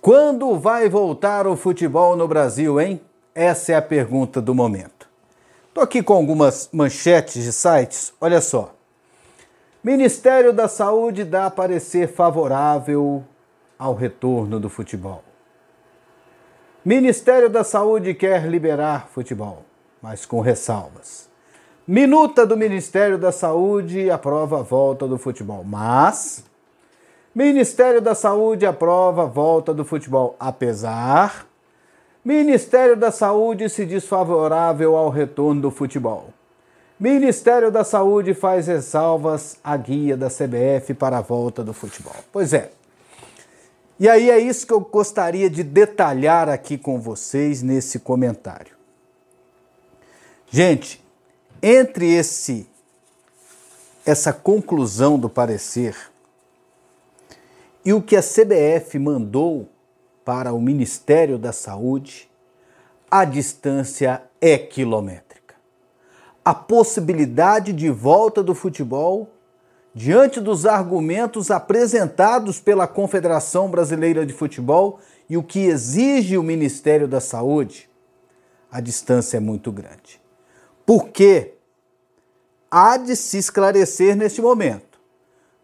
Quando vai voltar o futebol no Brasil, hein? Essa é a pergunta do momento. Estou aqui com algumas manchetes de sites. Olha só. Ministério da Saúde dá parecer favorável ao retorno do futebol. Ministério da Saúde quer liberar futebol, mas com ressalvas. Minuta do Ministério da Saúde aprova a volta do futebol, mas Ministério da Saúde aprova a volta do futebol, apesar Ministério da Saúde se diz favorável ao retorno do futebol. Ministério da Saúde faz ressalvas à guia da CBF para a volta do futebol. Pois é. E aí é isso que eu gostaria de detalhar aqui com vocês nesse comentário. Gente, entre esse essa conclusão do parecer e o que a CBF mandou para o Ministério da Saúde, a distância é quilométrica. A possibilidade de volta do futebol, diante dos argumentos apresentados pela Confederação Brasileira de Futebol e o que exige o Ministério da Saúde, a distância é muito grande. Porque há de se esclarecer neste momento.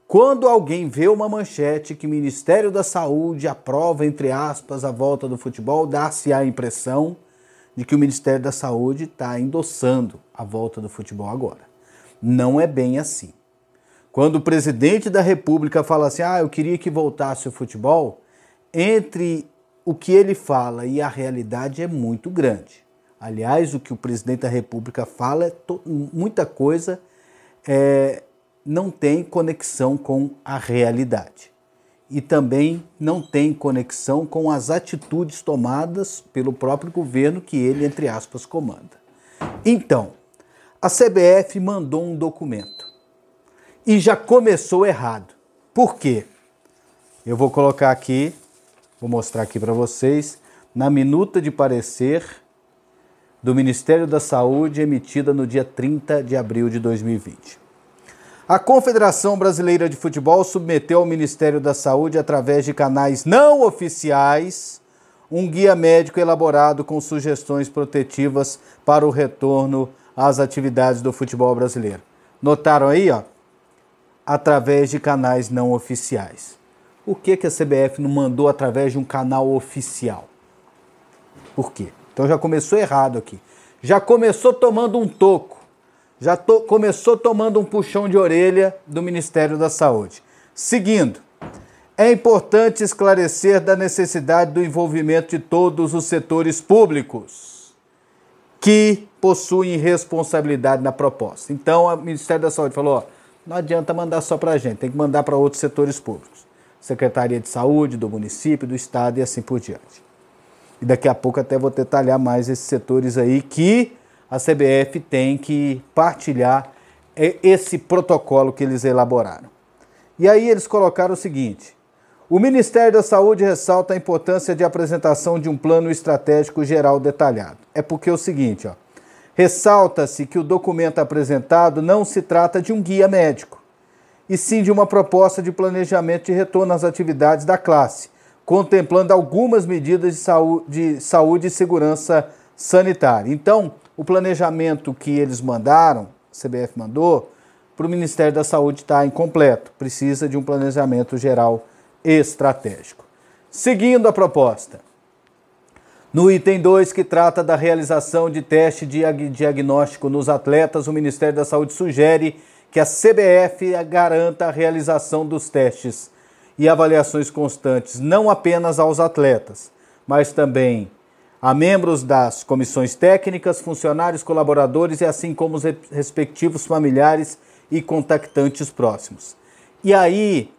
Quando alguém vê uma manchete que Ministério da Saúde aprova, entre aspas, a volta do futebol, dá-se a impressão de que o Ministério da Saúde está endossando a volta do futebol agora. Não é bem assim. Quando o presidente da República fala assim, ah, eu queria que voltasse o futebol, entre o que ele fala e a realidade é muito grande. Aliás, o que o presidente da República fala é muita coisa é, não tem conexão com a realidade. E também não tem conexão com as atitudes tomadas pelo próprio governo que ele, entre aspas, comanda. Então, a CBF mandou um documento e já começou errado. Por quê? Eu vou colocar aqui, vou mostrar aqui para vocês, na minuta de parecer do Ministério da Saúde, emitida no dia 30 de abril de 2020. A Confederação Brasileira de Futebol submeteu ao Ministério da Saúde, através de canais não oficiais, um guia médico elaborado com sugestões protetivas para o retorno às atividades do futebol brasileiro. Notaram aí, ó? Através de canais não oficiais. O que, que a CBF não mandou através de um canal oficial? Por quê? Então já começou errado aqui. Já começou tomando um toco. Já to começou tomando um puxão de orelha do Ministério da Saúde. Seguindo, é importante esclarecer da necessidade do envolvimento de todos os setores públicos que possuem responsabilidade na proposta. Então, o Ministério da Saúde falou: ó, não adianta mandar só para a gente, tem que mandar para outros setores públicos. Secretaria de Saúde, do município, do Estado e assim por diante. E daqui a pouco até vou detalhar mais esses setores aí que a CBF tem que partilhar esse protocolo que eles elaboraram. E aí eles colocaram o seguinte: o Ministério da Saúde ressalta a importância de apresentação de um plano estratégico geral detalhado. É porque é o seguinte, ó, ressalta-se que o documento apresentado não se trata de um guia médico, e sim de uma proposta de planejamento de retorno às atividades da classe, contemplando algumas medidas de saúde, de saúde e segurança sanitária. Então, o planejamento que eles mandaram, a CBF mandou, para o Ministério da Saúde está incompleto. Precisa de um planejamento geral estratégico. Seguindo a proposta. No item 2, que trata da realização de teste de diagnóstico nos atletas, o Ministério da Saúde sugere que a CBF garanta a realização dos testes e avaliações constantes não apenas aos atletas, mas também a membros das comissões técnicas, funcionários, colaboradores e assim como os respectivos familiares e contactantes próximos. E aí,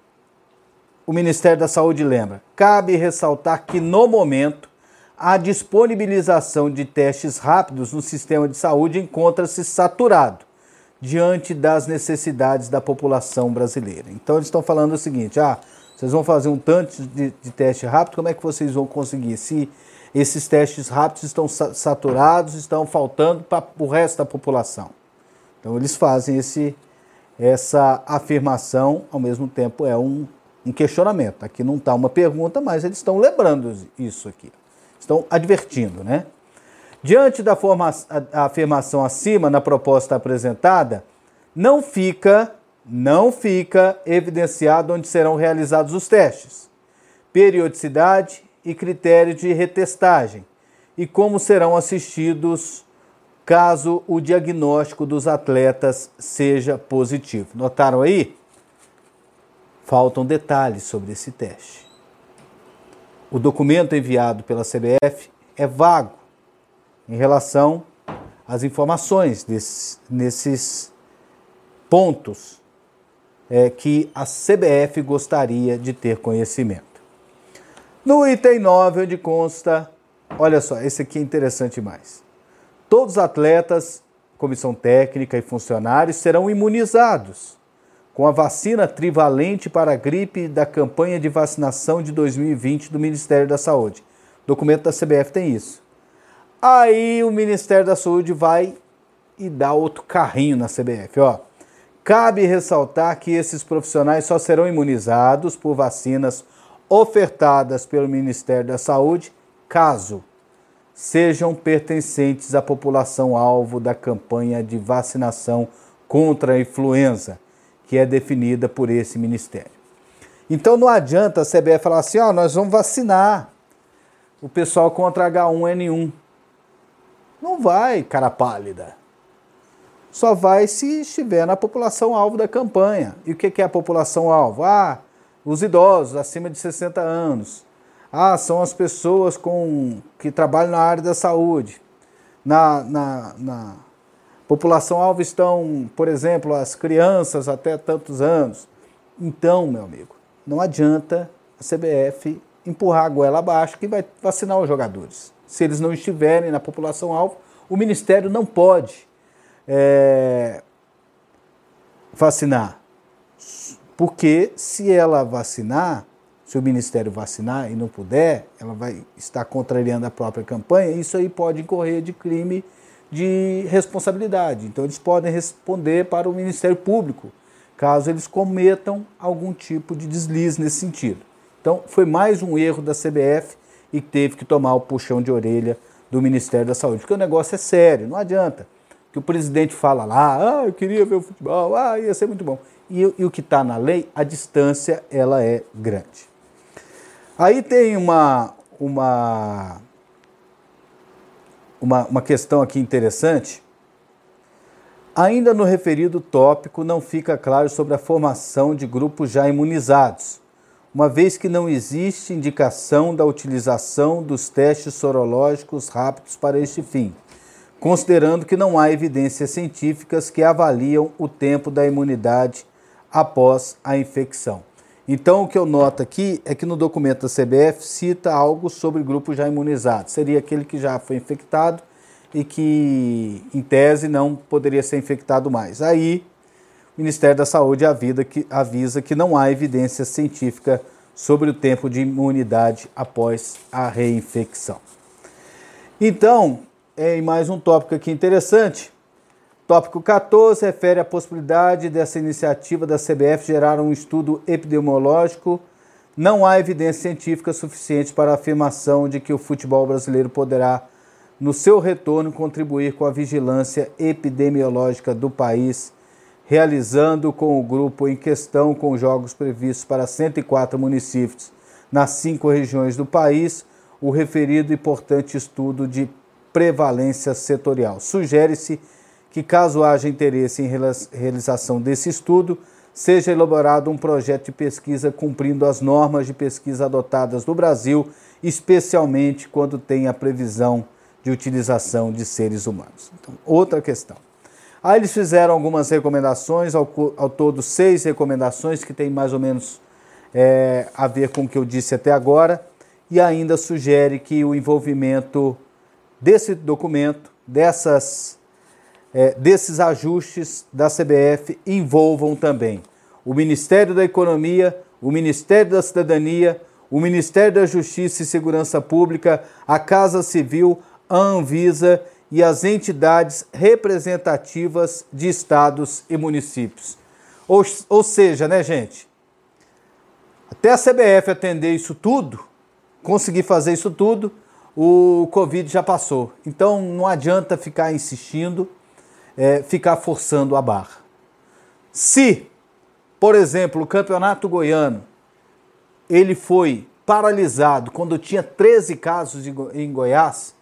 o Ministério da Saúde lembra: cabe ressaltar que no momento a disponibilização de testes rápidos no sistema de saúde encontra-se saturado diante das necessidades da população brasileira. Então eles estão falando o seguinte: ah, vocês vão fazer um tanto de, de teste rápido, como é que vocês vão conseguir? Se esses testes rápidos estão saturados, estão faltando para o resto da população. Então eles fazem esse, essa afirmação, ao mesmo tempo é um, um questionamento. Aqui não está uma pergunta, mas eles estão lembrando isso aqui. Estão advertindo, né? Diante da forma, a, a afirmação acima na proposta apresentada, não fica, não fica evidenciado onde serão realizados os testes, periodicidade e critério de retestagem e como serão assistidos caso o diagnóstico dos atletas seja positivo. Notaram aí? Faltam detalhes sobre esse teste. O documento enviado pela CBF é vago em relação às informações desses, nesses pontos é, que a CBF gostaria de ter conhecimento. No item 9, onde consta, olha só, esse aqui é interessante mais. Todos os atletas, comissão técnica e funcionários serão imunizados com a vacina trivalente para a gripe da campanha de vacinação de 2020 do Ministério da Saúde. Documento da CBF tem isso. Aí o Ministério da Saúde vai e dá outro carrinho na CBF, ó. Cabe ressaltar que esses profissionais só serão imunizados por vacinas ofertadas pelo Ministério da Saúde caso sejam pertencentes à população alvo da campanha de vacinação contra a influenza que é definida por esse ministério. Então não adianta a CBF falar assim: ó, oh, nós vamos vacinar o pessoal contra H1N1. Não vai, cara pálida. Só vai se estiver na população alvo da campanha. E o que é a população alvo? Ah, os idosos acima de 60 anos. Ah, são as pessoas com, que trabalham na área da saúde. Na, na, na População-alvo estão, por exemplo, as crianças até tantos anos. Então, meu amigo, não adianta a CBF empurrar a goela abaixo que vai vacinar os jogadores. Se eles não estiverem na população-alvo, o Ministério não pode é, vacinar. Porque se ela vacinar, se o Ministério vacinar e não puder, ela vai estar contrariando a própria campanha, isso aí pode incorrer de crime de responsabilidade. Então, eles podem responder para o Ministério Público, caso eles cometam algum tipo de deslize nesse sentido. Então, foi mais um erro da CBF e teve que tomar o puxão de orelha do Ministério da Saúde, porque o negócio é sério, não adianta. Que o presidente fala lá, ah, eu queria ver o futebol, ah, ia ser muito bom. E, e o que está na lei, a distância ela é grande. Aí tem uma, uma uma, uma questão aqui interessante. Ainda no referido tópico, não fica claro sobre a formação de grupos já imunizados, uma vez que não existe indicação da utilização dos testes sorológicos rápidos para este fim, considerando que não há evidências científicas que avaliam o tempo da imunidade após a infecção. Então, o que eu noto aqui é que no documento da CBF cita algo sobre grupo já imunizado. Seria aquele que já foi infectado e que, em tese, não poderia ser infectado mais. Aí, o Ministério da Saúde avisa que não há evidência científica sobre o tempo de imunidade após a reinfecção. Então, é mais um tópico aqui interessante. Tópico 14 refere à possibilidade dessa iniciativa da CBF gerar um estudo epidemiológico. Não há evidência científica suficiente para a afirmação de que o futebol brasileiro poderá, no seu retorno, contribuir com a vigilância epidemiológica do país, realizando com o grupo em questão, com jogos previstos para 104 municípios nas cinco regiões do país, o referido importante estudo de prevalência setorial. Sugere-se que, caso haja interesse em realização desse estudo, seja elaborado um projeto de pesquisa cumprindo as normas de pesquisa adotadas no Brasil, especialmente quando tem a previsão de utilização de seres humanos. Então, outra questão. Aí eles fizeram algumas recomendações, ao, ao todo seis recomendações, que tem mais ou menos é, a ver com o que eu disse até agora, e ainda sugere que o envolvimento desse documento, dessas é, desses ajustes da CBF envolvam também o Ministério da Economia, o Ministério da Cidadania, o Ministério da Justiça e Segurança Pública, a Casa Civil, a Anvisa e as entidades representativas de estados e municípios. Ou, ou seja, né, gente? Até a CBF atender isso tudo, conseguir fazer isso tudo, o Covid já passou. Então não adianta ficar insistindo, é, ficar forçando a barra. Se, por exemplo, o campeonato goiano ele foi paralisado quando tinha 13 casos em Goiás,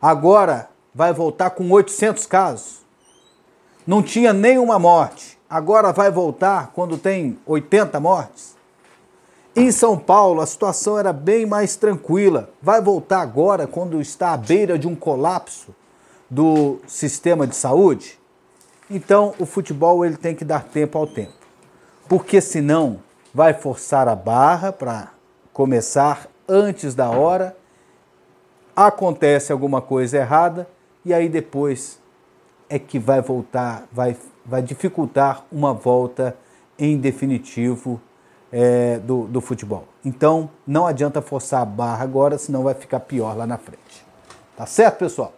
agora vai voltar com 800 casos. Não tinha nenhuma morte, agora vai voltar quando tem 80 mortes. Em São Paulo, a situação era bem mais tranquila. Vai voltar agora quando está à beira de um colapso do sistema de saúde? Então, o futebol ele tem que dar tempo ao tempo. Porque senão vai forçar a barra para começar antes da hora, acontece alguma coisa errada e aí depois é que vai voltar, vai, vai dificultar uma volta em definitivo é, do, do futebol. Então, não adianta forçar a barra agora, senão vai ficar pior lá na frente. Tá certo, pessoal?